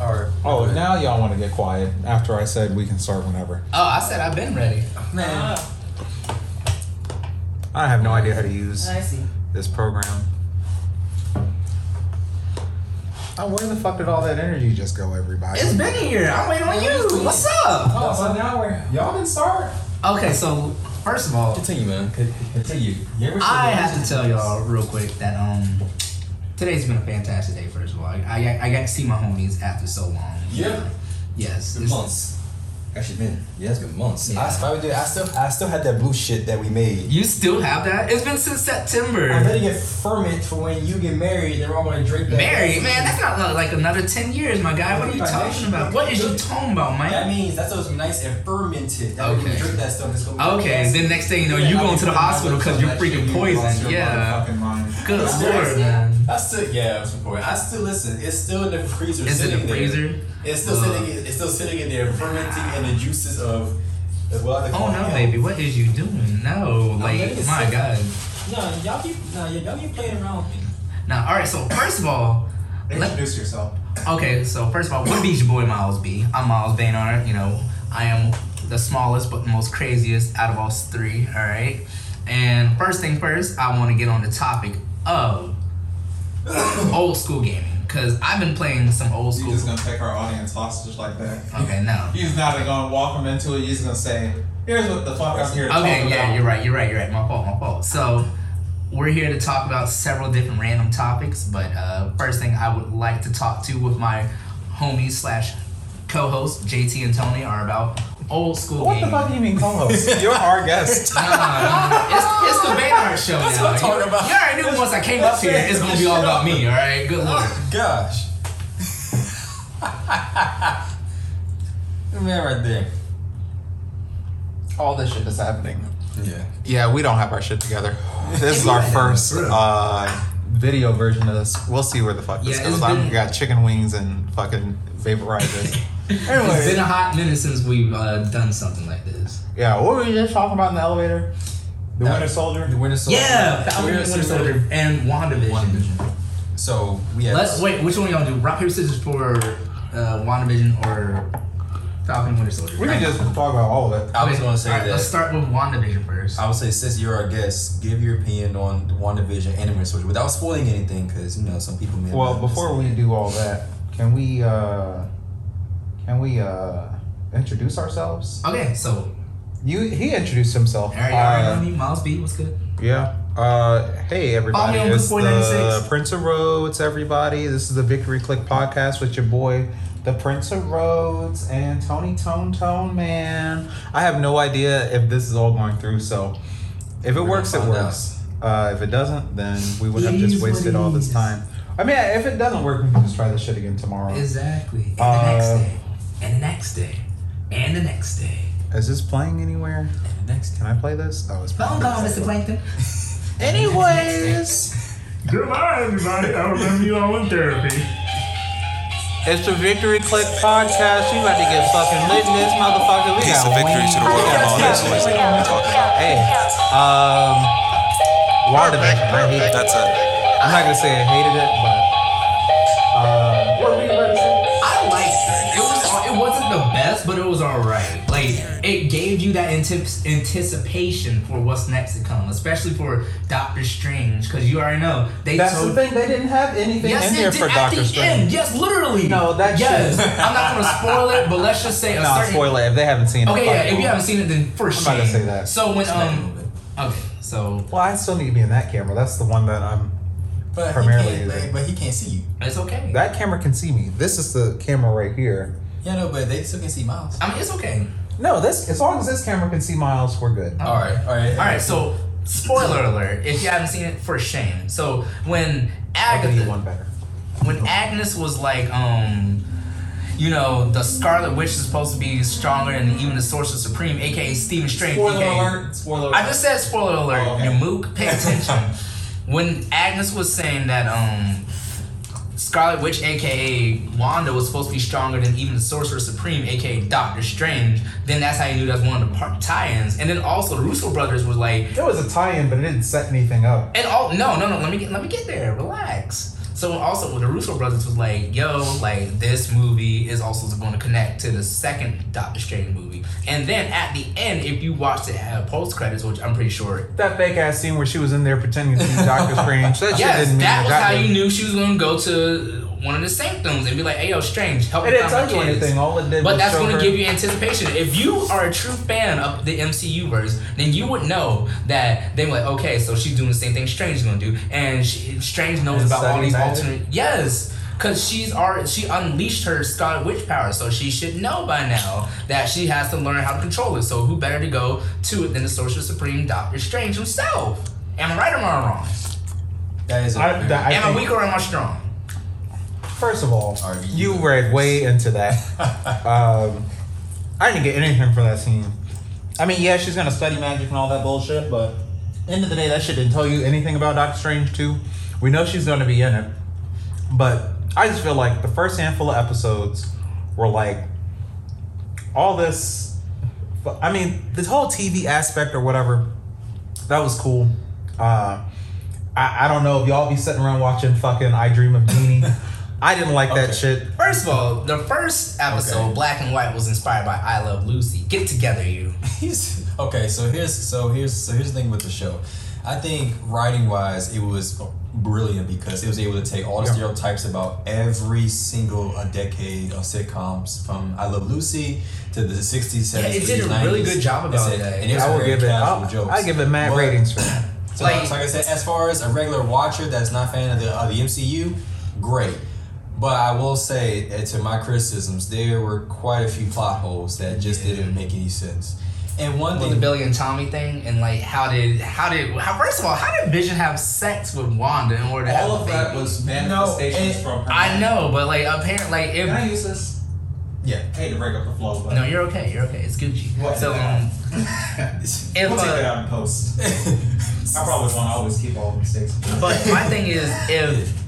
Or Oh, now y'all want to get quiet after I said we can start whenever. Oh, I said I've been ready. man, I have no idea how to use I see. this program. Oh, where the fuck did all that energy just go, everybody? It's been here. I'm waiting on you. What's up? oh, so now we're Y'all can start. Okay, so first of all, continue, man. Con- Continue. You ever I have to tell y'all real quick that um today's been a fantastic day. First of all, I I, I got to see my homies after so long. Yeah. Yes. Been it's- months. Actually, been yeah, it's been months. Yeah. I, still, I still, I still had that blue shit that we made. You still have that? It's been since September. I'm ready to get ferment for when you get married. They're all gonna drink that. Married, man, that's not uh, like another ten years, my guy. What are you talking about? What is you talking about, That means that's supposed nice and fermented. That Okay. drink that stuff, it's gonna Okay, then next thing you know, you going to the hospital because you're freaking poisoned. Yeah. Good lord, man. I still, yeah, it's important. I still listen. It's still in the freezer. Is it sitting the there. freezer? It's still Ugh. sitting. It's still sitting in there, fermenting in the juices of. of what they Oh no, hell. baby, what is you doing? No, like letting it my sit. god. No, y'all keep. No, y'all keep playing around with me. Now, all right. So first of all, let, Introduce yourself. okay. So first of all, what beats your boy Miles be? I'm Miles Baynard. You know, I am the smallest but most craziest out of us three. All right. And first thing first, I want to get on the topic of old school gaming because I've been playing some old school. You just gonna take our audience hostage like that? Okay, no. He's not gonna walk them into it. He's gonna say, "Here's what the fuck I'm here to Okay, talk yeah, about." you're right, you're right, you're right. My fault, my fault. So, we're here to talk about several different random topics, but uh, first thing I would like to talk to with my homies slash co-hosts JT and Tony are about old school What the fuck do you mean co-host? You're our guest. Nah, nah, nah. It's, it's the Baynard show That's now. what I'm talking you, about. you already knew once I came up here, it's gonna be all about me. All right, good lord. Gosh. Man, right there. all this shit is happening. Yeah. Yeah, we don't have our shit together. This is our first uh, video version of this. We'll see where the fuck this Yeah, it's goes. I've got chicken wings and fucking vaporizers. It's anyway, been a hot minute since we've uh, done something like this. yeah, what were we just talking about in the elevator? The Winter Soldier. The Winter Soldier. Yeah, The Falcon and Winter Soldier and WandaVision. WandaVision. So we have. Let's wait. Which one y'all do? Rock paper scissors for uh, WandaVision or Falcon and Winter Soldier? We can just talk about all of it. I was gonna say All right, that. Let's start with WandaVision first. I would say since you're our guest, give your opinion on the WandaVision and the Winter Soldier without spoiling anything, because you know some people may. Well, before we do all that, can we uh can we uh introduce ourselves? Okay, so You he introduced himself. all right, y'all already Uh, me. Miles B, what's good? Yeah. Uh, hey everybody, Follow me on it's the Prince of Rhodes. Everybody, this is the Victory Click podcast with your boy, the Prince of Rhodes, and Tony Tone Tone Man. I have no idea if this is all going through, so if it We're works, it works. Uh, if it doesn't, then we would have just wasted all this time. I mean, if it doesn't work, we can just try this shit again tomorrow. Exactly. Uh, the next day, and the next day, and the next day. Is this playing anywhere? And the next. Can I play this? Oh, it's Phone playing. call, Mr. Plankton. Anyways. Goodbye, everybody. I remember you all in therapy. It's the Victory Click podcast. We about to get fucking lit in this motherfucker. We Peace got and victory to the world and all that's what we talking about. Hey, um, WandaVision. I hate it. That's a I'm not gonna say I hated it, but the best, but it was alright. Like it gave you that antici- anticipation for what's next to come, especially for Doctor Strange, because you already know they That's told the thing. They didn't have anything Yes, in there for Doctor the Strange. end. Yes, literally. No, that yes. shit- I'm not gonna spoil it, but let's just say a No, certain. spoil it if they haven't seen it. Okay, yeah. it. If you haven't seen it, then for I'm sure. not gonna say that. So when Smack a um. Okay, so Well, I still need to be in that camera. That's the one that I'm. But Primarily he can't, but, but he can't see you. it's okay. That camera can see me. This is the camera right here. Yeah, no, but they still can see Miles. I mean, it's okay. No, this as long as this camera can see Miles, we're good. All right, all right, All right. So spoiler alert: if you haven't seen it, for shame. So when I'll give you Agatha, one better. when Agnes was like, um, you know, the Scarlet Witch is supposed to be stronger than even the Sorcerer Supreme, aka Stephen Strange. Spoiler aka alert! Spoiler alert! I just said spoiler alert. Oh, okay. You mook, pay attention. when Agnes was saying that um Scarlet Witch, aka Wanda, was supposed to be stronger than even the Sorcerer Supreme, aka Doctor Strange, then that's how you knew that's one of the part- tie-ins. And then also the Russo brothers was like, It was a tie-in, but it didn't set anything up. and all no no no let me get let me get there. Relax. So also when the Russo brothers was like, yo, like this movie is also going to connect to the second Doctor Strange movie. And then at the end, if you watch the uh, post credits, which I'm pretty sure That fake ass scene where she was in there pretending to be Doctor Strange. That Yes, that was how you knew she was gonna go to one of the sanctums and be like, "Hey, yo, Strange, help It me didn't find tell my you kids." anything. All it did But was that's going to give you anticipation. If you are a true fan of the MCU verse, then you would know that they were like, okay, so she's doing the same thing Strange is going to do, and she, Strange knows And about all these magic? alternate. Yes. Cause she's already she unleashed her Scarlet Witch power, so she should know by now that she has to learn how to control it. So who better to go to it than the Sorcerer Supreme Doctor Strange himself? Am I right or am I wrong? That is a I- that- I am I think- weak or am I strong? First of all, Are you you- read way into that. um, I didn't get anything from that scene. I mean, yeah, she's gonna study magic and all that bullshit, but end of the day, that shit didn't tell you anything about Doctor Strange too. We know she's gonna be in it, but I just feel like the first handful of episodes were like all this. I mean, this whole TV aspect or whatever, that was cool. Uh, I, I don't know if y'all be sitting around watching fucking I Dream of Jeannie. I didn't like that shit. First of all, the first episode, Okay. Black and White, was inspired by I Love Lucy. Get together, you. Okay. So here's so here's so here's the thing with the show. I think writing wise, it was brilliant because it was able to take all the stereotypes about every single uh, decade of sitcoms from I Love Lucy to the 60s, 70s, Yeah, it did a 80s, really 90s. good job about it. that. And it was I very give it. I'll, jokes. I give it mad But- ratings for that. So, Like- so like I said, as far as a regular watcher that's not a fan of the, of the MCU, great. But I will say, uh, to my criticisms, there were quite a few plot holes that just didn't make any sense. And one Well, thing, the Billy and Tommy thing, and like, how did, how did, how, first of all, how did Vision have sex with Wanda in order to have a baby? manifestations from her. I know, but like, apparently, like, if, Can I use this? yeah, I hate to break up the flow, but no, you're okay, you're okay, it's Gucci. What? So, um, if, we'll take it uh, out in post. I probably want to always keep all the mistakes. But my thing is, if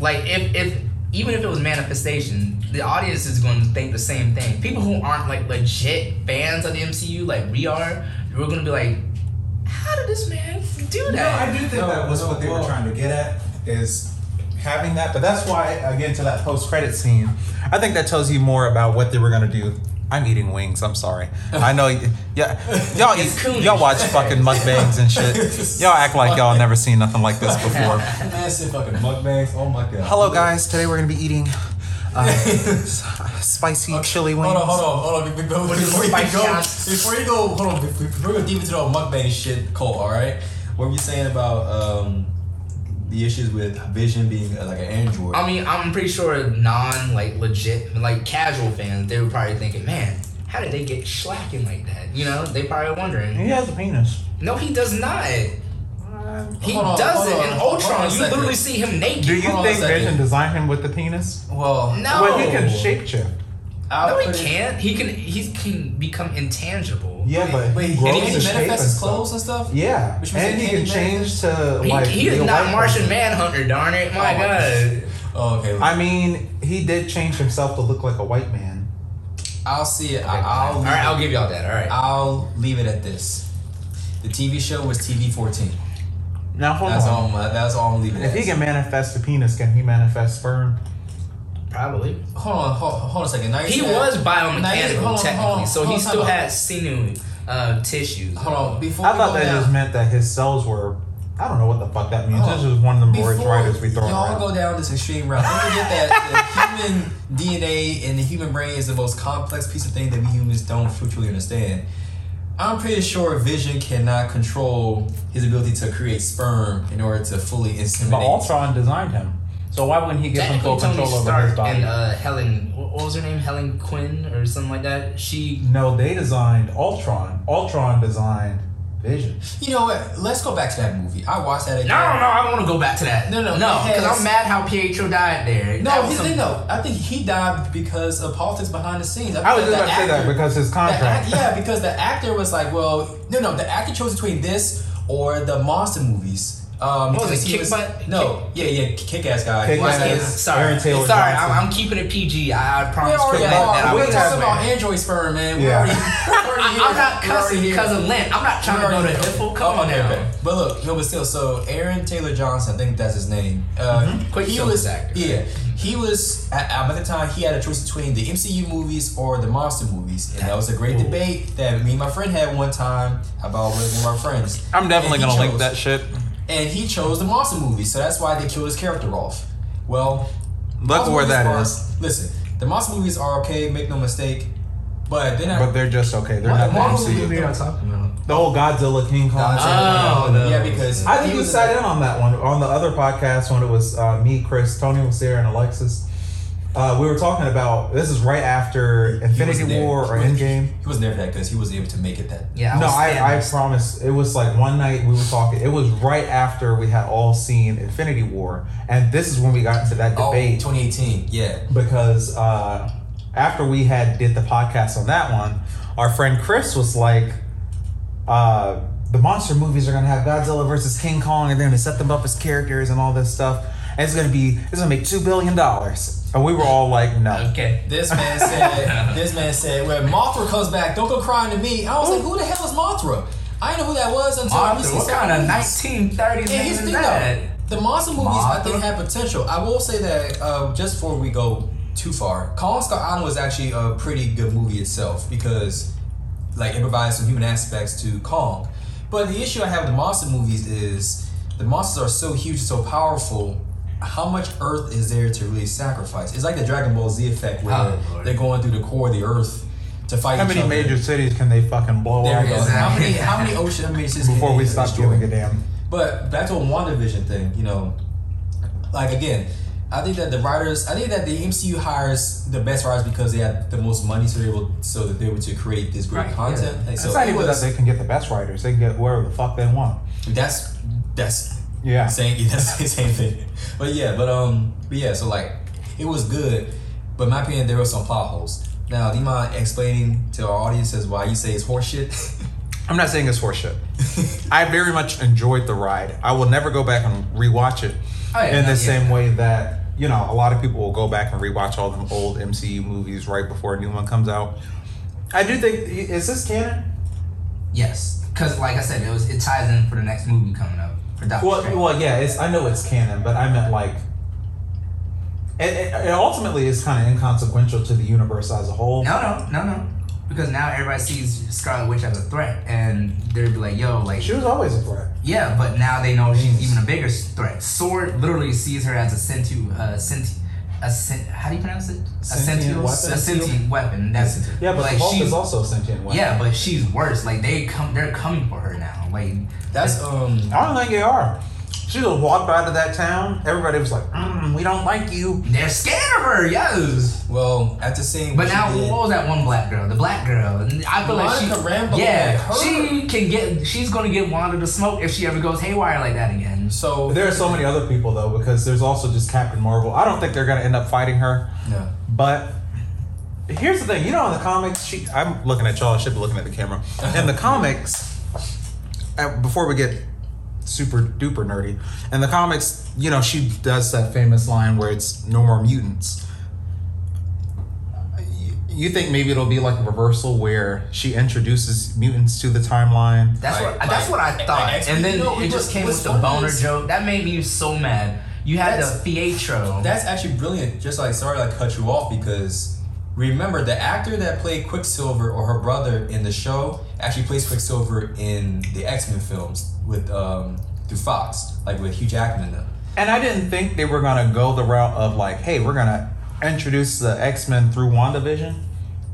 like if if even if it was manifestation, the audience is going to think the same thing. People who aren't like legit fans of the MCU, like we are, we're going to be like, how did this man do that? No. I do think No, that was no, what they were trying to get at is having that. But that's why, again, to that post credit scene, I think that tells you more about what they were gonna do. I'm eating wings. I'm sorry. I know. Yeah, y'all eat, y'all watch fucking mukbangs and shit. Y'all act like y'all never seen nothing like this before. massive fucking mukbangs. Oh my god. Hello, guys. Today we're gonna be eating uh, s- spicy chili wings. Hold on, hold on, hold on. Be- be- be- What is Before you go, before you go, hold on. Before before we go deep into the mukbang shit, Cole. All right. What were you saying about um, the issues with Vision being uh, like an android? I mean, I'm pretty sure non like legit like casual fans, they were probably thinking, man, how did they get slacking like that? You know, they probably wondering. He has a penis. No, he does not. He on, does hold it in Ultron. You literally see him naked. Do you Hold think. Vision designed him with the penis? well, No. Well, he can shapeshift. I'll No, he can't. He can. He can become intangible. Yeah, but Wait, he can grows he the manifest and his stuff. clothes and stuff? Yeah, Which means and he he can change to He, like. he be is a not white Martian. Manhunter. Darn it! My Oh my God. Oh, okay. I mean, he did change himself to look like a white man. I'll see it. Okay, I, I'll all leave right, it- I'll give y'all that. All right. I'll leave it at this. The TV show was TV fourteen. Now hold That's on. all. I'm- That's all I'm leaving. If it he as. can manifest a penis, can he manifest sperm? Probably. hold on, hold, hold on a second. Now He said- was Now you- biomechanical hold on, technically, hold on, so he still had sinew uh, tissues. Hold on. Before I thought that down, just meant that his cells were. I don't know what the fuck that means. Hold This is one of the more Before writers we throw y'all around. go down this extreme route, don't forget that the human DNA and the human brain is the most complex piece of thing that we humans don't truly understand. I'm pretty sure Vision cannot control his ability to create sperm in order to fully insinuate. But inseminate. Ultron designed him, so why wouldn't he give him full Technically, Tony control over his Stark body? and uh, Helen, what what was her name? Helen Quinn or something like that. She no, they designed Ultron. Ultron designed Vision. You know what? Let's go back to that movie. I watched that again. No, no, I don't want to go back to that. No, no, no, because has- I'm mad how Pietro died there. No, That he's some- the thing though. I think he died because of politics behind the scenes. I was just the about to say that because his contract. act- yeah, because the actor was like, well, no, no, the actor chose between this or the monster movies. Um, What was it, Kick was- Butt? No, yeah, yeah, kick ass guy. Kick He was Ass like- is- sorry, Aaron Taylor sorry. I'm, I'm keeping it PG. I, I We promise. already that, are. that I We're talking about swear. Android sperm, man. We're Yeah. already, we're already here. I'm not cussing here. because of Lent. I'm not trying to go to Hiffle. Come Oh, on okay, now. okay. But look, no, but still, so Aaron Taylor Johnson, I think that's his name. Uh, Mm-hmm. Quick he was actor. yeah, he was at, at the time he had a choice between the MCU movies or the monster movies, and that was a great Ooh. debate that me and my friend had one time about with one of our friends. I'm definitely gonna link that shit. And he chose the monster movies, so that's why they killed his character off. Well, Look where movies that are- is. Listen, the monster movies are okay, make no mistake, but they're not. But they're just okay. They're What- not the MCU. movie y'all talking about? The whole Godzilla King Kong. Godzilla. Oh, no. yeah, because I think you sat in on that one on the other podcast when it was uh, me, Chris, Tony was there, and Alexis. Uh, we were talking about this is right after he Infinity wasn't. War or was- Endgame. He wasn't there for that because he wasn't able to make it that. Yeah. no, I, I standing. promise. It was like one night we were talking. It was right after we had all seen Infinity War, and this is when we got into that Oh, debate 2018. Yeah. because uh, after we had did the podcast on that one, our friend Chris was like, uh, "The monster movies are gonna have Godzilla versus King Kong, and they're gonna set them up as characters and all this stuff, and it's gonna be it's gonna make two billion dollars." And we were all like, "No." Okay. This man said. this man said, "When Mothra comes back, don't go crying to me." I was like, "Who the hell is Mothra?" I didn't know who that was until I Arthur, recently what saw kind of movies. 1930s Yeah, name here's is the thing that? though. The monster movies, I think, have potential. I will say that uh, just before we go too far, Kong Skull Island was actually a pretty good movie itself because, like, it provides some human aspects to Kong. But the issue I have with the monster movies is the monsters are so huge and so powerful. How much Earth is there to really sacrifice? It's like the Dragon Ball Z effect where Oh, they're going through the core of the Earth to fight. How each many other. major cities can they fucking blow There up we. Exactly. How many? How many ocean? How many cities can before they we stop destroy? giving a damn? But back to a WandaVision thing, you know, like again, I think that the writers, I think that the MCU hires the best writers because they have the most money, so they're able, so that they're able to create this great Right, content. Like, It's so not it even was- that they can get the best writers; they can get whoever the fuck they want. That's that's Yeah. same. Yeah, same thing. But yeah, but um, but yeah, so like it was good, but in my opinion, there were some plot holes. Now, do you mind explaining to our audiences why you say it's horseshit? I'm not saying it's horseshit. I very much enjoyed the ride. I will never go back and rewatch it Oh, yeah, in the same way that you know a lot of people will go back and rewatch all them old MCU movies right before a new one comes out. I do think is this canon? Yes, because like I said, it was it ties in for the next movie coming up Doctor Well, well, yeah, it's I know it's canon, but I meant like. It, it, it ultimately is kind of inconsequential to the universe as a whole. No, no, no, no. Because now everybody sees Scarlet Witch as a threat, and they'll be like, "Yo, like, She was always a threat. yeah." But now they know she's even a bigger threat. Sword literally sees her as a sentu, uh, senti, a sent. How do you pronounce it? A Sentient sentient, weapon? a sentient weapon. That's Yeah, but like Hulk she's is also sentient. weapon. yeah, but she's worse. Like they come, they're coming for her now. Like That's um. I don't think they are. She just walked out of that town. Everybody was like, mm, "We don't like you." they're scared of her. Yes. Well, after seeing But now, she did- what was that one black girl? The black girl. And I feel like she, Monica Rambeau, yeah, her- she can get. She's gonna get Wanda to smoke if she ever goes haywire like that again. so There are so many other people though, because there's also just Captain Marvel. I don't think they're gonna end up fighting her. No. But here's the thing, you know, in the comics, she, I'm looking at y'all. I should be looking at the camera. In the comics, uh, before we get super duper nerdy, in the comics, you know, she does that famous line where it's "No more mutants." You- You think maybe it'll be like a reversal where she introduces mutants to the timeline? That's Like- what. that's like- what I thought. X-Men. and then You know, it just came with the boner is- joke. That made me so mad. You had the Pietro. That's actually brilliant. Just like sorry, I cut you off because remember the actor that played Quicksilver or her brother in the show actually plays Quicksilver in the X Men films with um through Fox, like with Hugh Jackman. and them. And I didn't think they were gonna go the route of like, hey, we're gonna introduce the X Men through WandaVision.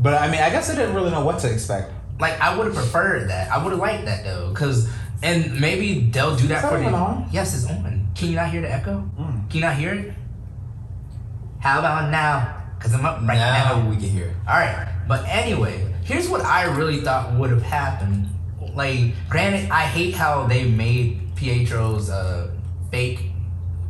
But I mean, I guess I didn't really know what to expect. like I would have preferred that. I would have liked that though, because and maybe they'll do that Is that for even the. on? Yes, it's on. Can you not hear the echo? Mm. Can you not hear it? How about now? Cause I'm up right now now. we can hear. It. All right, but anyway, here's what I really thought would have happened. Like, granted, I hate how they made Pietro's uh, fake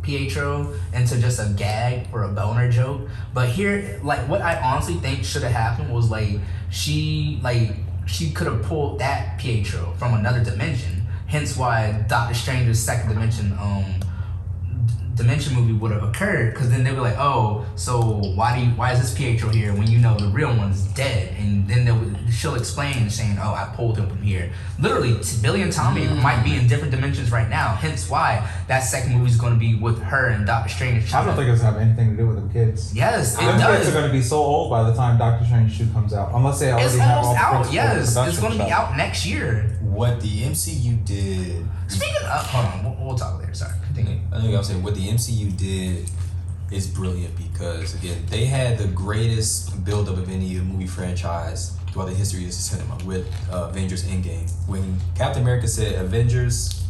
Pietro into just a gag or a boner joke. But here, like, what I honestly think should have happened was like she, like, she could have pulled that Pietro from another dimension Hence why Doctor Strange's second dimension um dimension movie would have occurred because then they were like, oh, so why do you, why is this Pietro here when you know the real one's dead? And then would, she'll explain saying, oh, I pulled him from here. Literally, t- Billy and Tommy Mm. might be in different dimensions right now. Hence why that second movie is going to be with her and Doctor Strange. I don't think it's going to have anything to do with them kids. Yes, it Them kids are going to be so old by the time Doctor Strange 2 comes out. Unless they already It's have all almost the out. Yes, it's going to be out next year. What the MCU did. Speaking of, hold on, we'll, we'll talk later. Sorry, I continue. Think I think I'm saying what the MCU did is brilliant because again they had the greatest buildup of any movie franchise throughout the history of cinema with uh, Avengers Endgame. When Captain America said Avengers,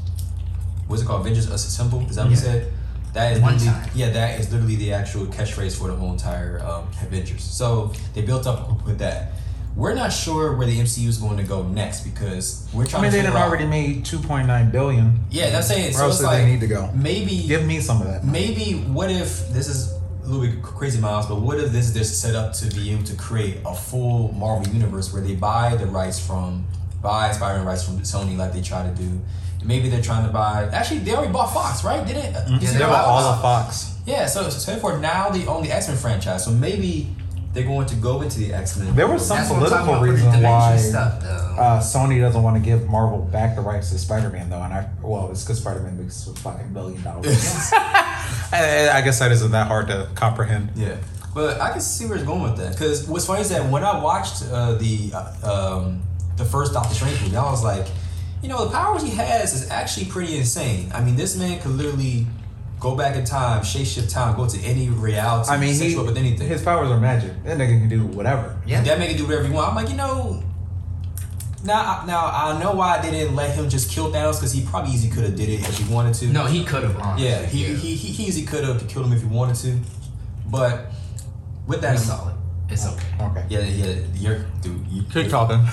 what's it called? Avengers Assemble. Is that what he said? That is One time. yeah, that is literally the actual catchphrase for the whole entire um, Avengers. So they built up with that. We're not sure where the MCU is going to go next because we're trying. I mean, to they done figure out- already made 2.9 billion. Yeah, that's saying. Where So else it's like they need to go? maybe Give me some of that. Maybe what if this is a little bit crazy, Miles, but what if this is just set up to be able to create a full Marvel universe where they buy the rights from buy Spider-Man rights from Sony like they try to do. Maybe they're trying to buy. Actually, they already bought Fox, right? Didn't Mhm. DC They bought all of Fox. Yeah, so so therefore now they own the X Men franchise. So maybe they're going to go into the X Men. There was some That's what I'm talking political about for the reason why stuff, though. uh, Sony doesn't want to give Marvel back the rights to Spider-Man, though, and I well, it's because Spider-Man makes a fucking billion dollars. I, I guess that isn't that hard to comprehend. Yeah, but I can see where it's going with that. Because what's funny is that when I watched uh, the uh, um, the first Doctor Strange movie, I was like, you know, the powers he has is actually pretty insane. I mean, this man could literally go back in time, shapeshift time, go to any reality, I mean, set he, up with anything. his powers are magic. That nigga can do whatever. yeah. That man can do whatever he want. I'm like, you know. Now, now I know why they didn't let him just kill Thanos because he probably easily could have did it if he wanted to. No, he could have. honestly. Yeah, he, he, he, he easily could have killed him if he wanted to, but with that, It's solid. It's oh, okay. Okay. yeah, yeah, you're dude. You, Keep talking.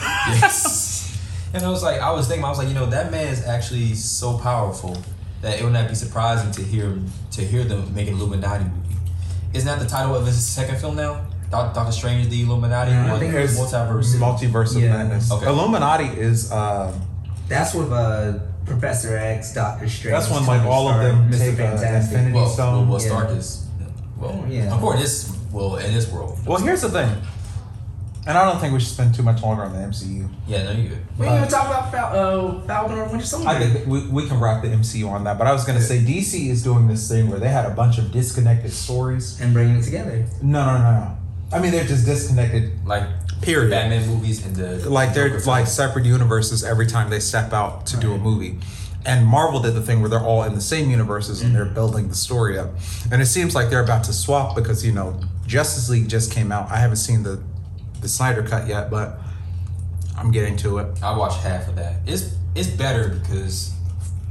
Yes. and I was like, I was thinking, I was like, you know, that man is actually so powerful that it would not be surprising to hear to hear them make an Illuminati movie. Isn't that the title of his second film now? Doctor Strange, the Illuminati, Yeah, I think there's multiverse. Multiverse of Yeah. madness. Okay. Illuminati is um, That's with uh, Professor X, Doctor Strange. that's when like Tony all of them Mr. take a Fantastic. Infinity well, Stone. well, well, yeah. Is well, yeah. Of course, this well in this world. Well, here's the thing, and I don't think we should spend too much longer on the MCU. Yeah, no, you good. We didn't even talk about Fal- uh, Falcon or Winter Soldier. I think we, we can wrap the MCU on that, but I was gonna say DC is doing this thing where they had a bunch of disconnected stories. and bringing it together. No, no, no, no. I mean, they're just disconnected. Like Period. Batman movies and the Like they're Joker like films. separate universes every time they step out to do a movie. And Marvel did the thing where they're all in the same universes and they're building the story up. And it seems like they're about to swap because you know Justice League just came out. I haven't seen the the Snyder cut yet, but I'm getting to it. I watched half of that. It's it's better because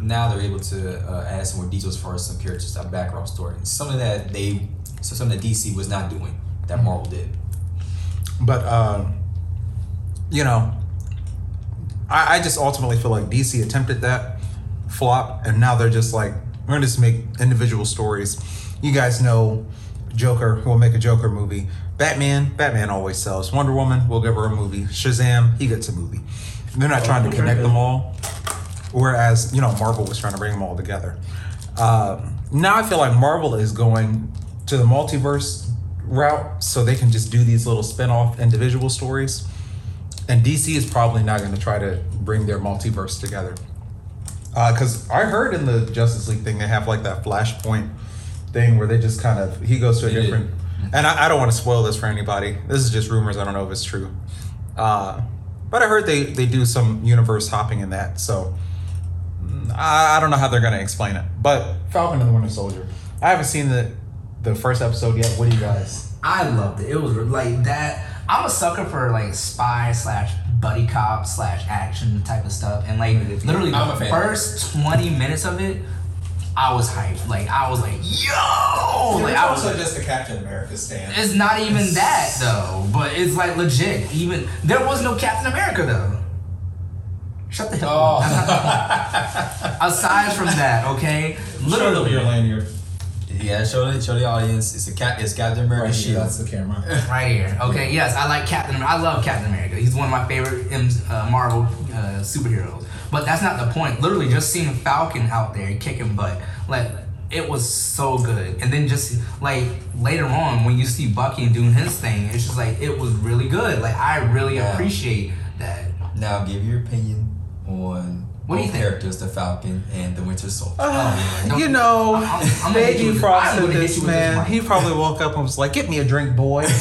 now they're able to uh, add some more details as far as some characters, a background story, something that they, so something that DC was not doing that Marvel did. But uh, you know, I, I just ultimately feel like DC attempted that flop, and now they're just like, we're gonna just make individual stories. You guys know Joker, we'll make a Joker movie. Batman, Batman always sells. Wonder Woman, we'll give her a movie. Shazam, he gets a movie. They're not trying to connect them all. Whereas, you know, Marvel was trying to bring them all together. Um, now I feel like Marvel is going to the multiverse route so they can just do these little spin-off individual stories. And DC is probably not going to try to bring their multiverse together. Because I heard in the Justice League thing, they have like that Flashpoint thing where they just kind of, he goes to a They did. Different. And I, I don't want to spoil this for anybody. This is just rumors. I don't know if it's true. Uh, but I heard they, they do some universe hopping in that. So mm, I, I don't know how they're going to explain it. But Falcon and the Winter Soldier. I haven't seen the the first episode yet. What do you guys? I loved it. It was like that. I'm a sucker for like spy slash buddy cop slash action type of stuff, and like literally I'm the first 20 minutes of it, I was hyped. Like I was like, yo, like I was. just the Captain America stand. It's not even that though, but it's like legit. Even there was no Captain America though. Shut the hell up. Oh, Aside from that, okay, literally lanyard. yeah. Show the show the audience. It's a cat. It's Captain America shield. the camera. right here. Okay, yes, I like Captain. I love Captain America. He's one of my favorite uh, Marvel uh, superheroes. But that's not the point. Literally, just seeing Falcon out there kicking butt, like it was so good. And then just like later on, when you see Bucky doing his thing, it's just like it was really good. Like I really Yeah. appreciate that. Now, give your opinion on What do you think? characters, the Falcon and the Winter Soldier. Uh, oh, you know, I'm- I'm- I'm gonna hit you Baby Frost I'm said gonna hit this you this man. mic. He probably woke up and was like, "Get me a drink, boy."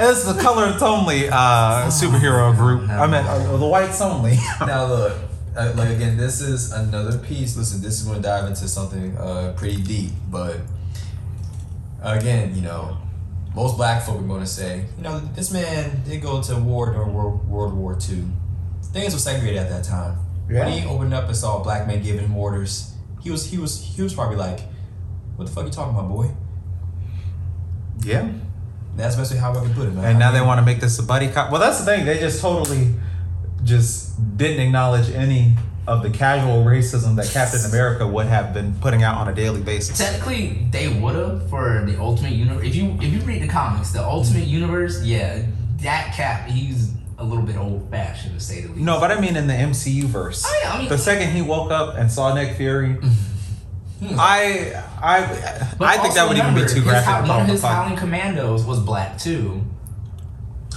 Is the colors only uh, superhero group. I mean, uh, the whites only. now look, uh, like again, this is another piece. Listen, this is going to dive into something uh, pretty deep, but again, you know, most black folk are going to say, you know, this man did go to war during World, World War II. Things were segregated at that time. Yeah. When he opened up and saw a black man giving him orders, he was he was he was probably like, "What the fuck you talking about, boy?" yeah. That's basically how I can put it, man. And now they want to make this a buddy cop. Well, that's the thing. They just totally just didn't acknowledge any of the casual racism that Captain America would have been putting out on a daily basis. Technically, they would have for the Ultimate Universe. If you if you read the comics, the Ultimate Universe, yeah, that Cap, he's a little bit old fashioned to say the least. No, but I mean in the MCU verse. Oh, yeah, I mean- the second he woke up and saw Nick Fury, Hmm. I I But I think that also would even be too graphic. hou- to One of his a fight. Howling Commandos was black too.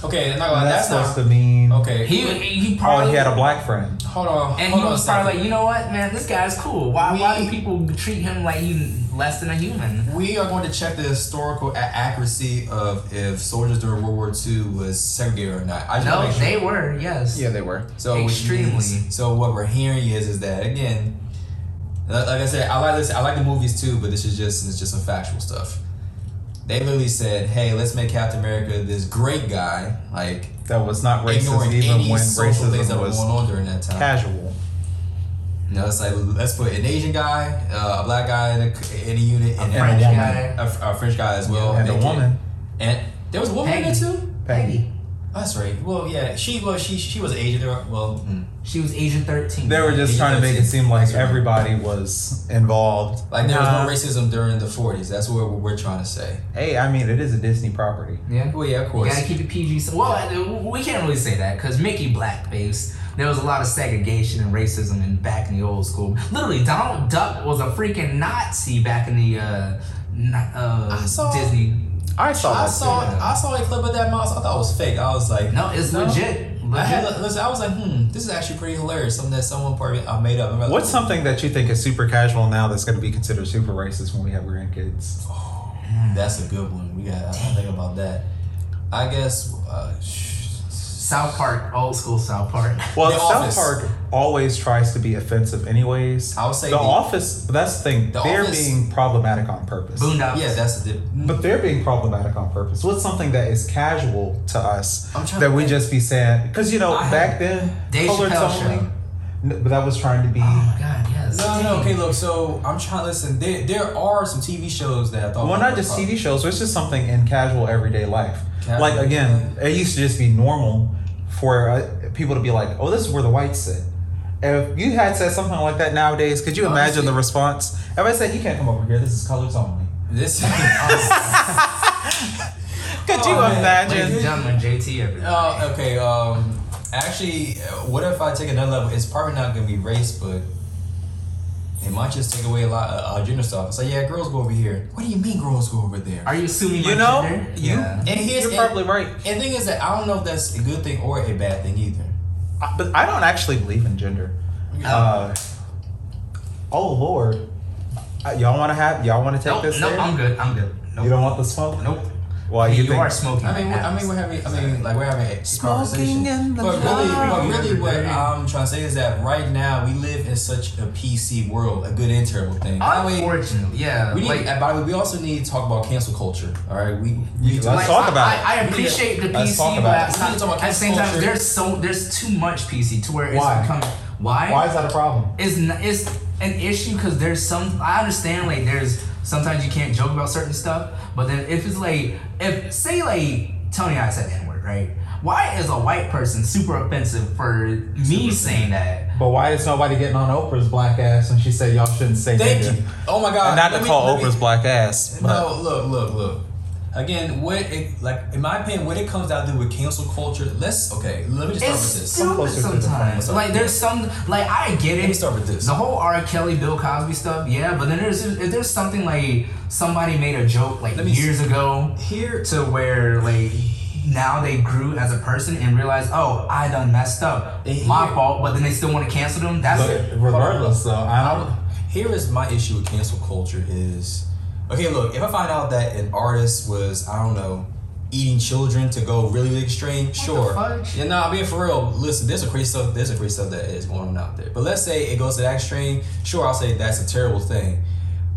okay, not gonna That's that's, supposed not to mean. okay. He he probably Oh, he had a black friend. hold on, and hold he on was probably like, you know what, man, this guy's cool. Why why do people treat him like he's less than a human? We are going to check the historical a- accuracy of if soldiers during World War II was segregated or not. I just No, sure. they were yes. Yeah, they were. so extremely. means- so what we're hearing is is that again, li- like I said, I like this. I like the movies too, but this is just it's just some factual stuff. They literally said, "Hey, let's make Captain America this great guy, like That was not racist even when social things that racism were was going on during that time." casual. You know, it's like let's put an Asian guy, uh, a black guy in a, in a unit, and, French a, guy. a, a French guy as well, and a They can- woman. And there was a woman in there Peggy. too. Peggy. That's right. Well, yeah, she well she she was Asian. Well, mm. She was Asian thirteen. They were just Asian trying to make it seem like right. everybody was involved. like there Nah. was no racism during the forties. That's what we're trying to say. Hey, I mean, it is a Disney property. Yeah. Well, yeah, of You course. gotta keep it PG. So, well, I- we can't really say that because Mickey blackface. There was a lot of segregation and racism in back in the old school. Literally, Donald Duck was a freaking Nazi back in the uh, uh, I saw- Disney. I saw I saw too. I saw a clip of that mouse. I thought it was fake. I was like, No, it's legit. I had listen. I was like, hmm, this is actually pretty hilarious. Something that someone probably uh, made up. I'm like, What's something that you think is super casual now that's going to be considered super racist when we have grandkids? That's a good one. We got. I don't think about that. I guess. Uh, sh- South Park, old school South Park. Well, The South Office. Park always tries to be offensive, anyways. I would say the, the- Office. That's the thing. The they're Office- being problematic on purpose. Boondocks. yeah, that's the. But they're being problematic on purpose. What's something that is casual to us that to we think. just be saying? Because you know, I back then, Dave colors Chappelle only. show. N- But that was trying to be. Oh my God, yes. No, no, okay, look, so I'm trying to listen. There, there are some TV shows that I thought. Well, not just pop- TV shows. It's just something in casual everyday life. Casual like again, everyday it used to just be normal for uh, people to be like, "Oh, this is where the whites sit." If you had said something like that nowadays, could you imagine Honestly- the response? If I said, "You can't come over here. This is colors only." This. Could you Oh, man. imagine? Ladies and gentlemen, JT everybody. Oh, okay. Um, actually, uh, what if I take another level? It's probably not gonna be race, but it might just take away a lot of uh, gender stuff. It's like, yeah, girls go over here. What do you mean, girls go over there? Are you assuming You my know, gender? you- yeah. and here's You're and- probably right. And the thing is that I don't know if that's a good thing or a bad thing either. Uh, But I don't actually believe in gender. Uh, oh Lord, Uh, y'all want to have? Y'all want to take Nope, this? nope, there? I'm good. I'm good. Nope. You don't want the smoke? Nope. Why Hey, you you, think? are smoking. I mean, right I mean, we're having, I mean, like we're having a Smoking conversation. in the but really, but really, what I'm trying to say is that right now we live in such a PC world, a good and terrible thing. By the way, Unfortunately, yeah. we need, like, by the way, we also need to talk about cancel culture. All right, we we need to Let's like, talk about I, it. I appreciate the PC, but at the We need to talk about at the same cancel time, there's so there's too much PC to where it's Why? becoming why Why is that a problem? is n- is an issue because there's some I understand like there's sometimes you can't joke about certain stuff, but then if it's like if say like Tony I said N word right. Why is a white person super offensive for me saying that? But why is nobody getting on Oprah's black ass when she said y'all shouldn't say Thank nigga? you. Oh my God. And not to me- call let me- Oprah's black ass. But No, look, look, look. Again, what it like in my opinion, what it comes down to with cancel culture. Let's okay. Let me just start It's with this. stupid closer sometimes. Like there's some like I get it. Let me start with this. The whole R. Kelly, Bill Cosby stuff, yeah. But then there's if there's something like somebody made a joke like Let me years ago Here, to where like now they grew as a person and realized, oh, I done messed up, And my here- fault. But then they still want to cancel them. That's But regardless, though, I don't. here is my issue with cancel culture is okay. Look, if I find out that an artist was I don't know eating children to go really, really extreme, sure. fudge? Yeah, no, I'm being for real. Listen, there's a crazy stuff. There's a crazy stuff that is going on out there. But let's say it goes to that extreme. Sure, I'll say that's a terrible thing.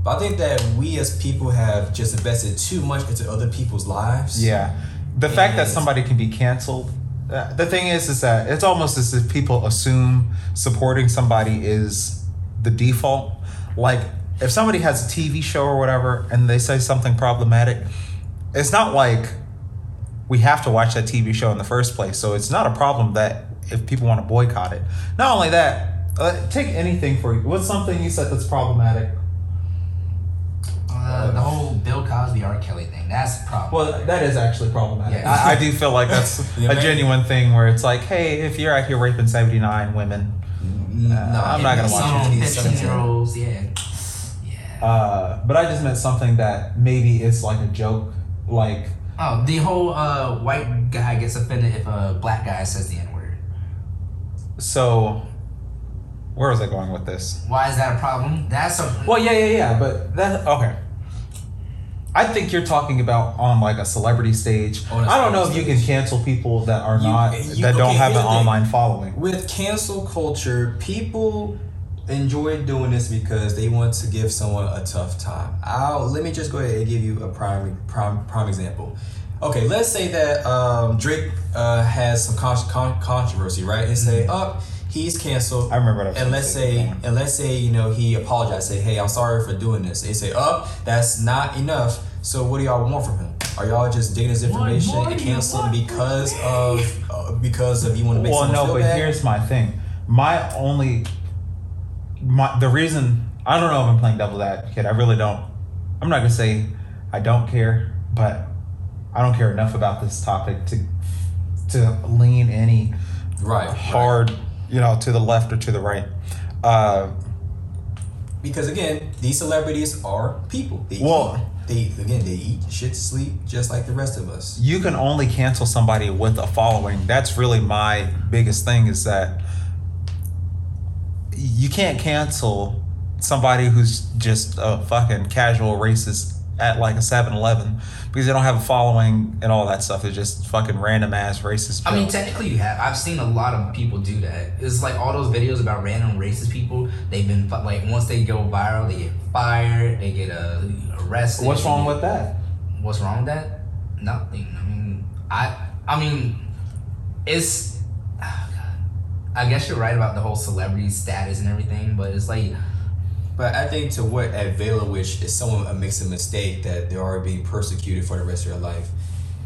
But I think that we as people have just invested too much into other people's lives. Yeah, the fact that somebody can be canceled. Uh, the thing is, is that it's almost as if people assume supporting somebody is the default. Like if somebody has a TV show or whatever, and they say something problematic, it's not like we have to watch that TV show in the first place. So it's not a problem that if people want to boycott it. Not only that, uh, take anything for you. What's something you said that's problematic? uh, the whole Bill Cosby, R. Kelly thing. That's problem. Well, that is actually problematic. Yeah. I, I do feel like that's Yeah, a man. genuine thing where it's like, hey, if you're out here raping 79 women, No, I'm not gonna watch Some it. 15 year olds, yeah, yeah. Uh, but I just meant something that maybe it's like a joke. Like, Oh, the whole uh, white guy gets offended if a black guy says the N word. so where was I going with this? Why is that a problem? That's a Well, yeah, yeah, yeah, but that, okay. I think you're talking about on like a celebrity stage. On a I don't know if celebrity you can cancel people that are You- not you- that don't have an the online following. With cancel culture, people enjoy doing this because they want to give someone a tough time. I'll let me just go ahead and give you a prime prime prime example. Okay, let's say that um, Drake uh, has some con- con- controversy, right? And say, up, he's canceled. I remember that. And let's say, and let's say, you know, he apologized, say, "Hey, I'm sorry for doing this." They say, "Up, that's not enough." So, what do y'all want from him? Are y'all just digging his information more and canceling because of uh, because of you want to make well, someone no, feel but bad? here's my thing. My only, my the reason I don't know if I'm playing devil's advocate. I really don't. I'm not gonna say I don't care, but I don't care enough about this topic to to lean any right, right. hard, you know, to the left or to the right. Uh, Because again, these celebrities are people. They Well- eat, they again they eat, shit, sleep, just like the rest of us. you can only cancel somebody with a following. That's really my biggest thing is that you can't cancel somebody who's just a fucking casual racist at like a 7-Eleven because they don't have a following and all that stuff. They're just fucking random ass racist. I mean, technically, you have. I've seen a lot of people do that. It's like all those videos about random racist people. They've been like once they go viral, they get fired, they get uh, arrested. What's wrong with that? What's wrong with that? Nothing. I mean, I. I mean, it's. God. I guess you're right about the whole celebrity status and everything, but it's like But I think to what avail of which is someone makes a mistake that they are being persecuted for the rest of their life.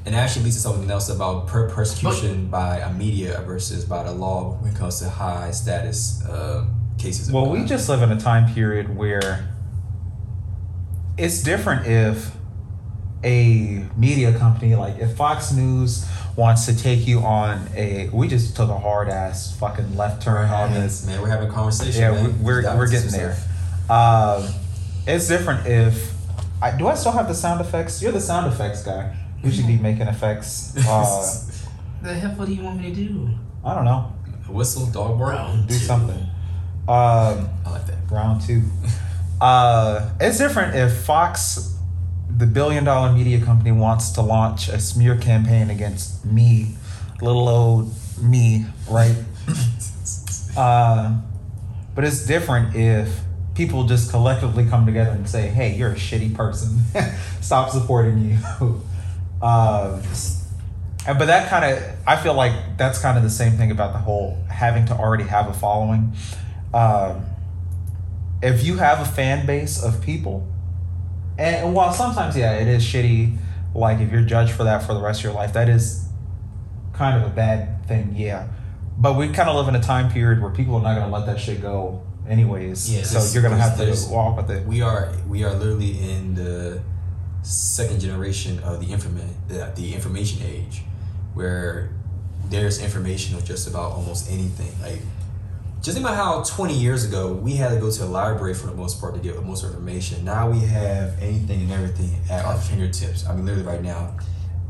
And it actually leads to something else about per- persecution by a media versus by the law when it comes to high status uh, cases. Well, we just live in a time period where it's different if a media company like if Fox News wants to take you on a we just took a hard ass fucking left turn on this. man, we're having a conversation. Yeah, man. we're we're dive into getting there. stuff. Um, it's different if I do I still have the sound effects? You're the sound effects guy. We should be making effects. Uh, the hell. What do you want me to do? I don't know. Whistle, dog bark. Round Do two. something. Um, I like that. round two. Uh, it's different if Fox, the billion dollar media company, wants to launch a smear campaign against me, little old me, right? uh, but it's different if people just collectively come together and say, hey, you're a shitty person. Stop supporting you. and- but that kind of, I feel like that's kind of the same thing about the whole having to already have a following. Um, if you have a fan base of people, and while sometimes, yeah, it is shitty, like if you're judged for that for the rest of your life, that is kind of a bad thing, yeah. But we kind of live in a time period where people are not going to let that shit go, anyways. Yeah, so you're going to have to walk with it. We are we are literally in the second generation of the information the, the information age, where there's information of just about almost anything. Like just think about how 20 years ago we had to go to the library for the most part to get the most information. Now we have anything and everything at our fingertips. I mean, literally right now,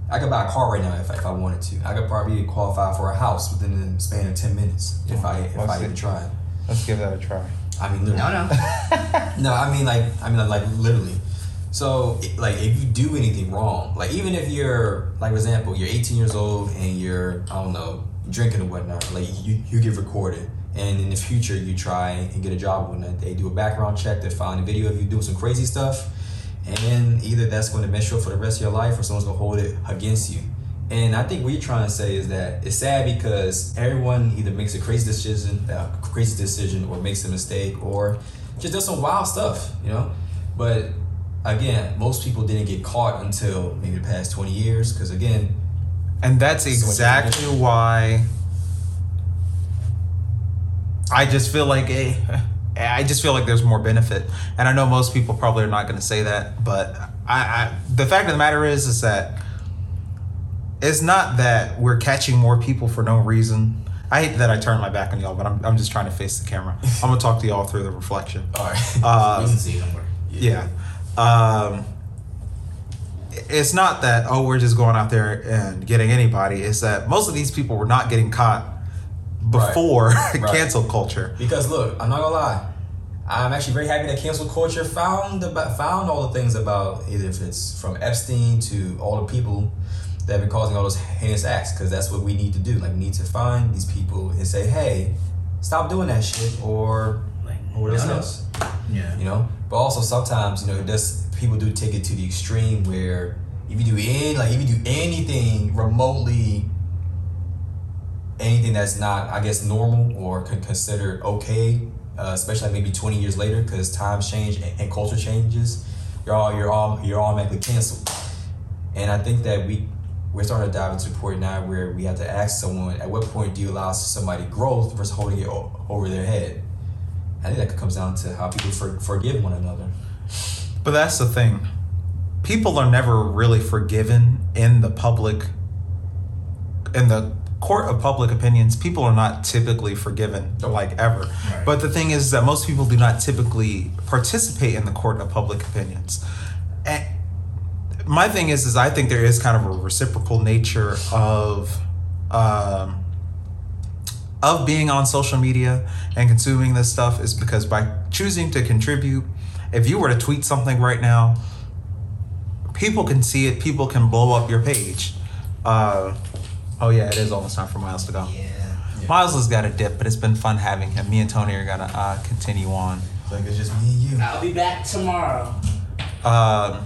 I could buy a car right now if, if I wanted to. I could probably qualify for a house within the span of 10 minutes if I if Let's I even tried. Let's give that a try. I mean, literally. No, no. No, I mean like I mean like literally. So like if you do anything wrong, like even if you're like for example, you're 18 years old and you're I don't know drinking or whatnot, like you you get recorded, and in the future you try and get a job whatnot, they do a background check, they find a video of you doing some crazy stuff, and either that's going to mess you up for the rest of your life or someone's going to hold it against you. And I think what you're trying to say is that it's sad because everyone either makes a crazy decision, a crazy decision, or makes a mistake, or just does some wild stuff, you know. But again, most people didn't get caught until maybe the past 20 years, because again, And that's exactly why I just feel like a I just feel like there's more benefit. And I know most people probably are not going to say that, but I, I the fact of the matter is is that it's not that we're catching more people for no reason. I hate that I turned my back on y'all, but I'm, I'm just trying to face the camera. I'm gonna talk to y'all through the reflection. all right, Um, You can see, don't worry. yeah. Um, it's not that oh we're just going out there and getting anybody. It's that most of these people were not getting caught before Right. cancel culture. Because look, I'm not gonna lie. I'm actually very happy that cancel culture found about, found all the things about either if it's from Epstein to all the people that have been causing all those heinous acts. Because that's what we need to do. Like we need to find these people and say, hey, stop doing that shit, or Like, or what no, no. else. Yeah. You know. But also sometimes you know it does people do take it to the extreme where if you do any like if you do anything remotely anything that's not I guess normal or considered okay, uh, especially maybe twenty years later because times change and, and culture changes, you're all you're all you're automatically canceled. And I think that we we're starting to dive into a point now where we have to ask someone at what point do you allow somebody growth versus holding it over their head. I think that comes down to how people for, forgive one another. But that's the thing. People are never really forgiven in the public in the court of public opinions. People are not typically forgiven like ever. Right. But the thing is that most people do not typically participate in the court of public opinions. And my thing is is I think there is kind of a reciprocal nature of um, of being on social media and consuming this stuff is because by choosing to contribute, if you were to tweet something right now, people can see it, people can blow up your page. Uh, oh yeah, it is almost time for Miles to go. Yeah. Miles has got a dip, but it's been fun having him. Me and Tony are gonna uh, continue on. Like it's just me and you. I'll be back tomorrow. Um,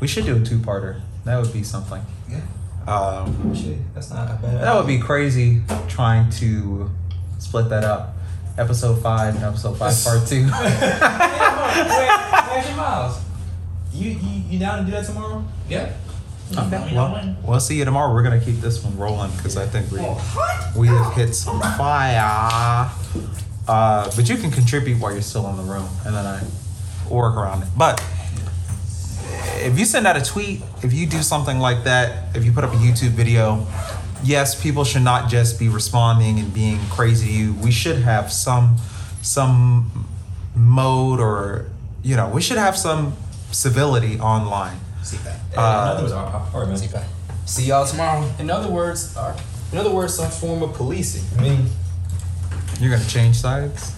we should do a two-parter. That would be something. Yeah. Um, Shit, that's not a bad. that would be crazy trying to split that up. Episode five and episode five part two. Wait, wait, Miles. You, you you down to do that tomorrow? Yeah. Okay. Well, we'll see you tomorrow. We're gonna keep this one rolling because I think we Oh, we have hit some fire. Uh, but you can contribute while you're still in the room, and then I work around it. But if you send out a tweet, if you do something like that, if you put up a YouTube video, yes, people should not just be responding and being crazy to you. We should have some some mode, or you know, we should have some civility online. See that. Uh, in other words, all right, all right, man. See y'all tomorrow. In other words, all right, in other words, some form of policing. I mean, You're gonna change sides.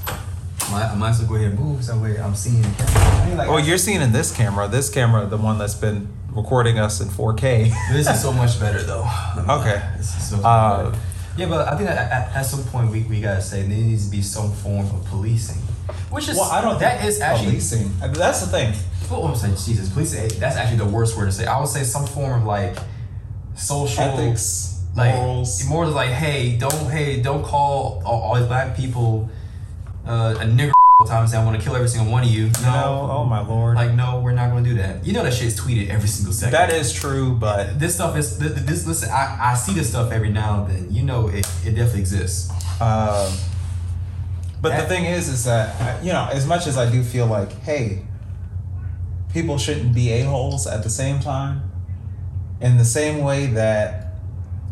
might, I might as well go ahead and move so way I'm seeing. I mean, like, Well, you're seeing in this camera. This camera, the one that's been recording us in 4K. This is so much better though. Okay. This is so much Uh, better. Yeah, but I think that at, at some point we, we gotta say there needs to be some form of policing. Which is well, I don't that is actually policing. That's the thing. Well, I'm saying Jesus, Please say That's actually the worst word to say. I would say some form of like social Ethics, like morals. more like hey, don't hey, don't call all, all these black people uh, a nigger all the time and say I want to kill every single one of you. No, No, oh my lord. like no, we're not going to do that. You know that shit's tweeted every single second. that is true, but this stuff is th- th- this. Listen, I, I see this stuff every now and then. You know it, it definitely exists. um, but the thing is, is that you know, as much as I do feel like, hey, people shouldn't be a-holes at the same time. In the same way that,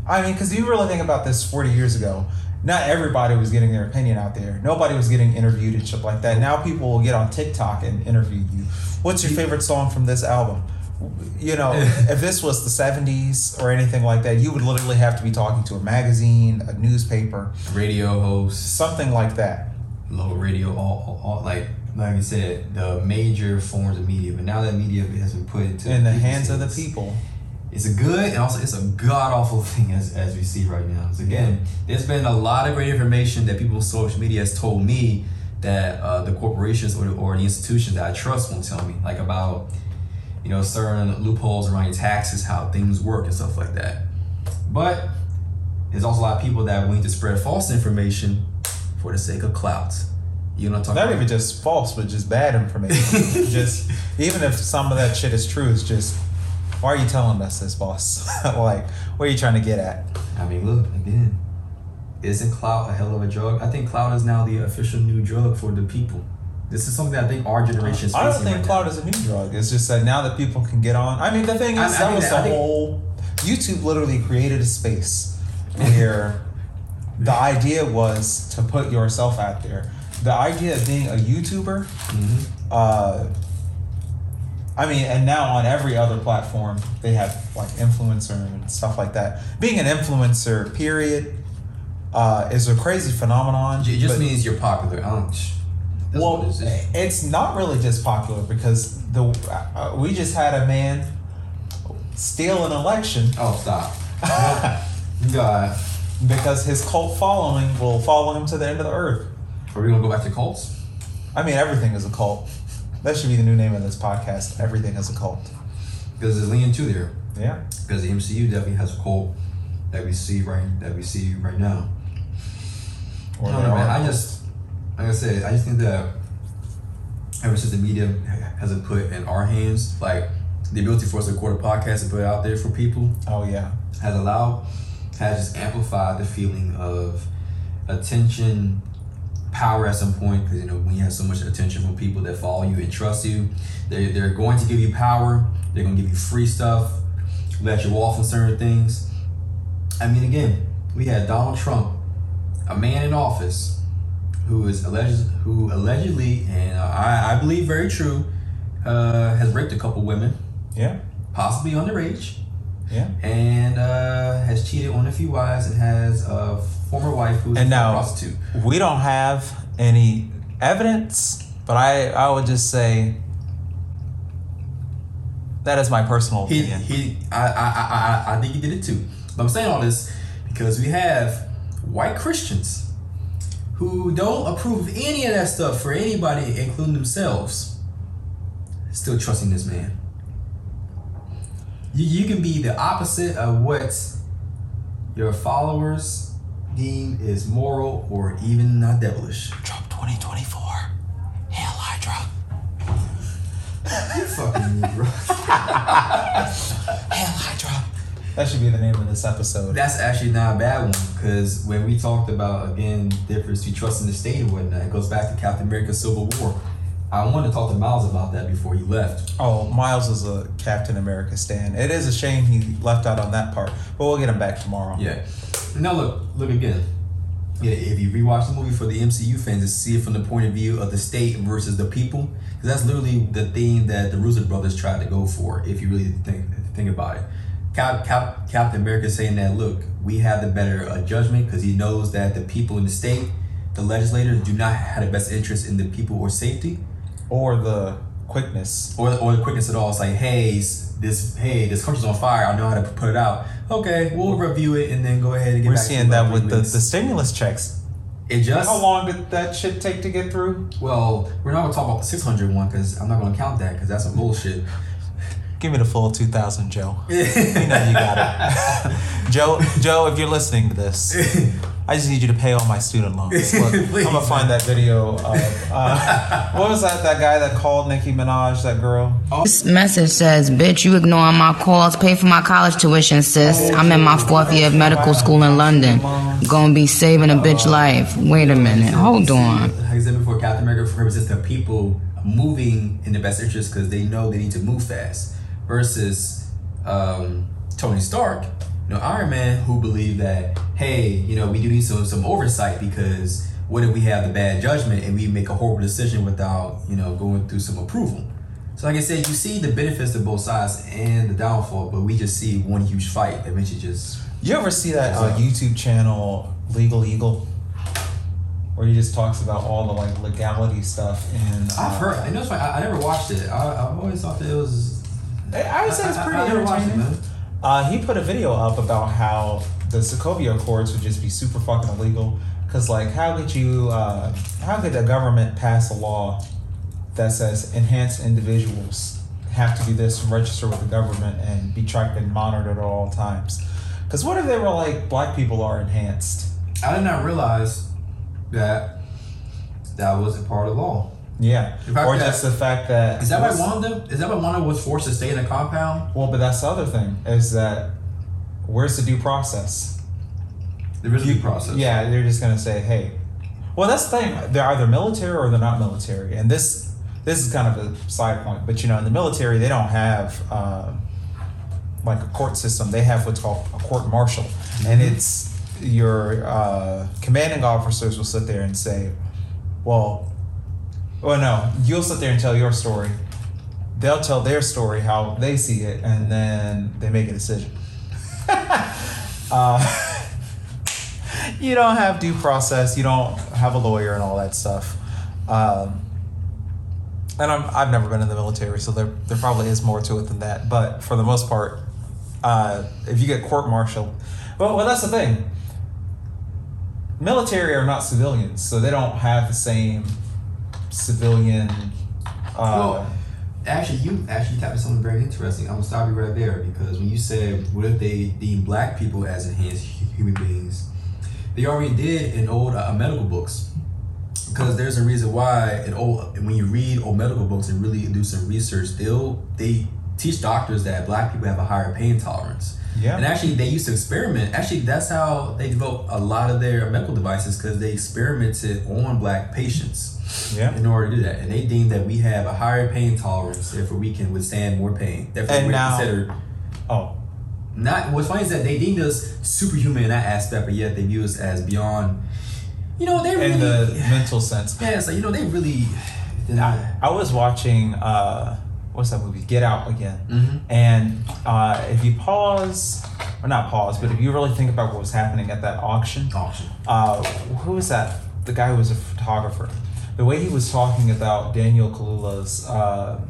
I mean, because you really think about this 40 years ago, not everybody was getting their opinion out there. Nobody was getting interviewed and shit like that. Now people will get on TikTok and interview you. What's your favorite song from this album? You know, if this was the 70s or anything like that, you would literally have to be talking to a magazine, a newspaper, Radio host something like that. local radio, all, all, all like like I said, the major forms of media. But now that media has been put into In the hands of the people. It's a good and also it's a god awful thing as, as we see right now. So again, there's been a lot of great information that people on social media has told me that uh, the corporations or the, or the institutions that I trust won't tell me, like about you know certain loopholes around your taxes, how things work and stuff like that. But there's also a lot of people that are willing to spread false information for the sake of clout. You know what I'm talking Not about? even just false, but just bad information. just even if some of that shit is true, it's just why are you telling us this, boss? like, what are you trying to get at? I mean, look again. Isn't cloud a hell of a drug? I think cloud is now the official new drug for the people. This is something that I think our generation is I don't think right cloud now. is a new drug. It's just that now that people can get on. I mean, the thing is, I- I that think was that- the whole. YouTube literally created a space where the idea was to put yourself out there. The idea of being a YouTuber, Mhm. uh, I mean, and now on every other platform they have like influencer and stuff like that. Being an influencer, period, uh, is a crazy phenomenon. It just means you're popular. That's well, it it's not really just popular because the uh, we just had a man steal an election Oh, stop. God. because his cult following will follow him to the end of the earth. Are we gonna go back to cults? I mean, everything is a cult. That should be the new name of this podcast. Everything is a cult. Because there's leaning to there. Yeah. Because the MCU definitely has a cult that we see right that we see right now. Or I don't know, man. I just, like I said, I just think that ever since the media hasn't put in our hands, like the ability for us to record a podcast and put it out there for people, Oh yeah. has allowed, has just amplified the feeling of attention, power at some point. Because you know when you have so much attention from people that follow you and trust you, they they're going to give you power. They're going to give you free stuff, let you off on certain things. I mean, again, we had Donald Trump, a man in office, who is alleged who allegedly and I I believe very true, uh, has raped a couple women, Yeah. possibly underage Yeah. and uh, has cheated on a few wives and has a former wife who's And a now- prostitute. We don't have any evidence, but I I would just say that is my personal He, opinion. he I, I, I, I- I think he did it too. But I'm saying all this because we have white Christians who don't approve of any of that stuff for anybody, including themselves, still trusting this man. You, you can be the opposite of what your followers deem is moral or even not devilish. Trump 2024. Hail Hydra. You fucking me, bro. Hail Hydra. That should be the name of this episode. That's actually not a bad one because when we talked about again difference between trust in the state and whatnot, it goes back to Captain America's Civil War. I wanted to talk to Miles about that before he left. Oh, Miles is a Captain America stan. It is a shame he left out on that part, but we'll get him back tomorrow. Yeah. Now look, look again. Yeah, if you rewatch the movie for the MCU fans, to see it from the point of view of the state versus the people, because that's literally the theme that the Russo brothers tried to go for. If you really think think about it, Cap, Cap, Captain America is saying that look, we have the better uh, judgment because he knows that the people in the state, the legislators, do not have the best interest in the people or safety Or the quickness. or, or the quickness at all. It's like, hey, this hey, this country's on fire. I know how to put it out. Okay, we'll review it and then go ahead and get We're back seeing that with the, the stimulus checks. It just How long did that shit take to get through? well, we're not gonna talk about the 600 one because I'm not gonna count that because that's a bullshit. Give me the full 2000, Joe. You know you got it. Joe, Joe, if you're listening to this, I just need you to pay all my student loans. Look, I'm gonna find that video of uh, what was that? That guy that called Nicki Minaj, that girl. This message says, bitch, you ignoring my calls, pay for my college tuition, sis. I'm in my fourth year of medical school in London. Gonna be saving a bitch life. Wait a minute, hold on. Like I said before, Captain America represents the people moving in the best interest because they know they need to move fast. Versus um, Tony Stark, you know, Iron Man, who believe that hey, you know, we do need some some oversight because what if we have the bad judgment and we make a horrible decision without you know going through some approval. So like I said, you see the benefits of both sides and the downfall, but we just see one huge fight that eventually just You ever see that uh, YouTube channel Legal Eagle? Where he just talks about all the like legality stuff and uh, I've heard. I know it's fine. I, I never watched it. I, I've always thought that it was. I- I would say it's I- I- pretty I never watched it, entertaining. Uh, he put a video up about how the Sokovia Accords would just be super fucking illegal. Cause like, how could you? Uh, how could the government pass a law that says enhanced individuals have to do this and register with the government and be tracked and monitored at all times? Cause what if they were like black people are enhanced? I did not realize that that was a part of the law. Yeah, or that- just the fact that Is that why Wanda? Is that why Wanda was forced to stay in a compound? Well, but that's the other thing is that where's the due process? There is a due process. Yeah, they're just gonna say, hey. Well, that's the thing. They're either military or they're not military, and this this is kind of a side point. But you know, in the military, they don't have uh, like a court system. They have what's called a court martial, and it's your uh, commanding officers will sit there and say, well, well, no, you'll sit there and tell your story. They'll tell their story how they see it, and then they make a decision. uh, you don't have due process. You don't have a lawyer and all that stuff. Um, and I'm, I've never been in the military, so there, there probably is more to it than that. But for the most part, uh, if you get court-martialed, well, well, that's the thing. Military are not civilians, so they don't have the same civilian. Uh, Well, actually, you actually tapped something very interesting. I'm gonna stop you right there because when you said, "What if they deem black people as enhanced human beings?" They already did in old uh, medical books. Because there's a reason why in old when you read old medical books and really do some research, they'll they teach doctors that black people have a higher pain tolerance. Yeah. And actually, they used to experiment. Actually, that's how they developed a lot of their medical devices because they experimented on black patients yeah. in order to do that. And they deem that we have a higher pain tolerance, therefore we can withstand more pain. Therefore, And we're now- considered Oh, not. What's funny is that they deemed us superhuman in that aspect, but yet they view us as beyond. You know, they really. in the mental sense. yeah, it's like you know they really. I, I was watching uh, what's that movie? Get Out again. Mhm. And uh, if you pause, or not pause, but if you really think about what was happening at that auction, Auction. uh, who was that? The guy who was a photographer. The way he was talking about Daniel Kaluuya's uh,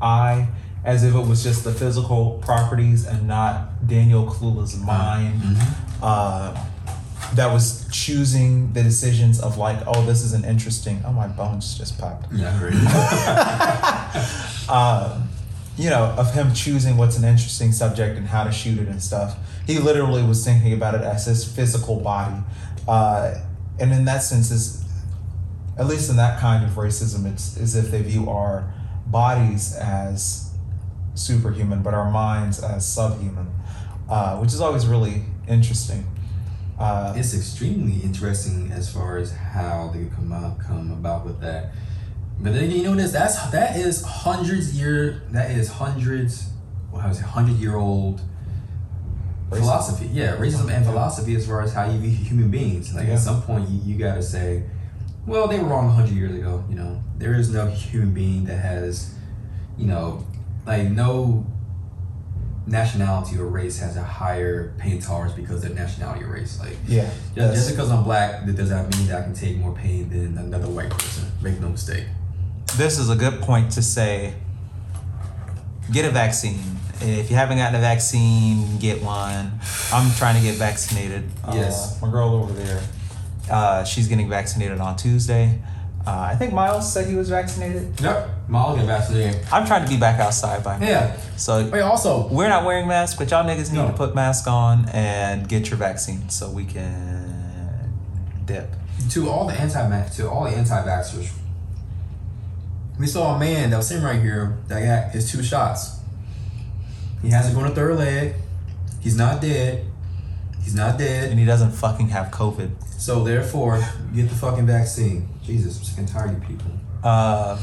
eye, as if it was just the physical properties and not Daniel Kaluuya's mind. Uh, that was choosing the decisions of like, oh, this is an interesting. Oh, my bones just popped Yeah, um, you know, of him choosing what's an interesting subject and how to shoot it and stuff. He literally was thinking about it as his physical body, uh, and in that sense, is at least in that kind of racism, it's as if they view our bodies as superhuman, but our minds as subhuman, uh, which is always really interesting. Uh, it's extremely interesting as far as how they come out, come about with that. But then you know this that's that is hundreds year that is hundreds what how is it hundred year old Racism. philosophy. Yeah, racism and philosophy as far as how you view human beings. Like Yeah. at some point you, you gotta say, well they were wrong hundred years ago. You know there is no human being that has, you know, like no nationality or race has a higher pain tolerance because of nationality or race. Like yeah, just, just because I'm black, that does not mean that I can take more pain than another white person. Make no mistake. this is a good point to say get a vaccine. If you haven't gotten a vaccine, get one. I'm trying to get vaccinated. Yes. Uh, my girl over there, uh, she's getting vaccinated on Tuesday. Uh, I think Miles said he was vaccinated. Yep. Miles get vaccinated. I'm trying to be back outside by now. Yeah. So Wait, also, we're not wearing masks, but y'all niggas need No. to put masks on and get your vaccine so we can dip. to all the anti to all the anti-vaxxers, we saw a man that was sitting right here that got his two shots. He hasn't gone a third leg. He's not dead. He's not dead. And he doesn't fucking have COVID. So therefore, get the fucking vaccine. Jesus, I'm sick and tired of you people. Um,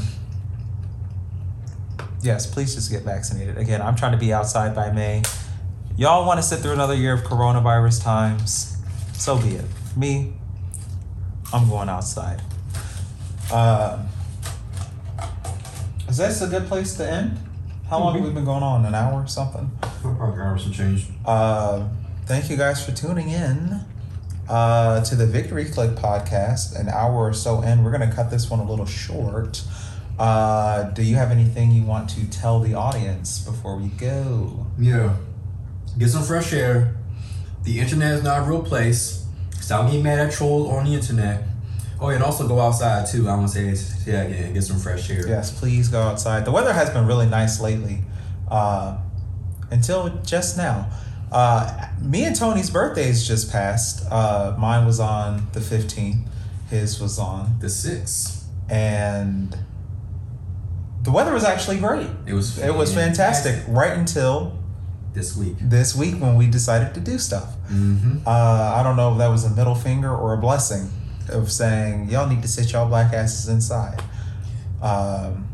yes, please just get vaccinated. Again, I'm trying to be outside by May. Y'all want to sit through another year of coronavirus times? So be it. Me, I'm going outside. Um, is this a good place to end? How long have we been going on? An hour or something? some change. Uh, thank you guys for tuning in uh, to the Victory Click podcast. An hour or so in. We're going to cut this one a little short. Uh, do you have anything you want to tell the audience before we go? Yeah. Get some fresh air. The internet is not a real place. Stop getting mad at trolls on the internet. Oh, and also go outside too. I want to say, again. Get some fresh air. Yes, please go outside. The weather has been really nice lately, uh, until just now. Uh, me and Tony's birthdays just passed. Uh, mine was on the 15th, his was on, The 6th. and the weather was actually great. It was. It was fantastic right until This week. this week when we decided to do stuff. Mm-hmm. Uh, I don't know if that was a middle finger or a blessing of saying y'all need to sit y'all black asses inside. Um,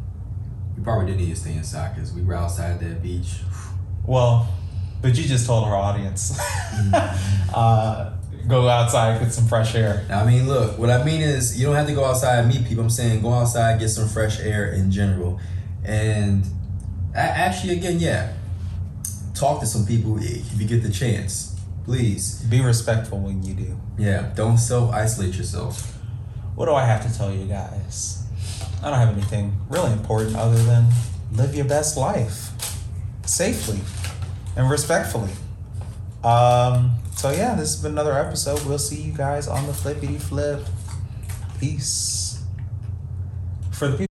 We probably did need to stay inside because we were outside that beach. well, but you just told our audience uh, go outside, get some fresh air. I mean, look, what I mean is you don't have to go outside and meet people. I'm saying go outside, get some fresh air in general. And a- actually, again, yeah, talk to some people if you get the chance. Please. Be respectful when you do. Yeah, don't self isolate yourself. What do I have to tell you guys? I don't have anything really important other than live your best life safely and respectfully. Um, so yeah, this has been another episode. We'll see you guys on the flippity flip. Peace. For the people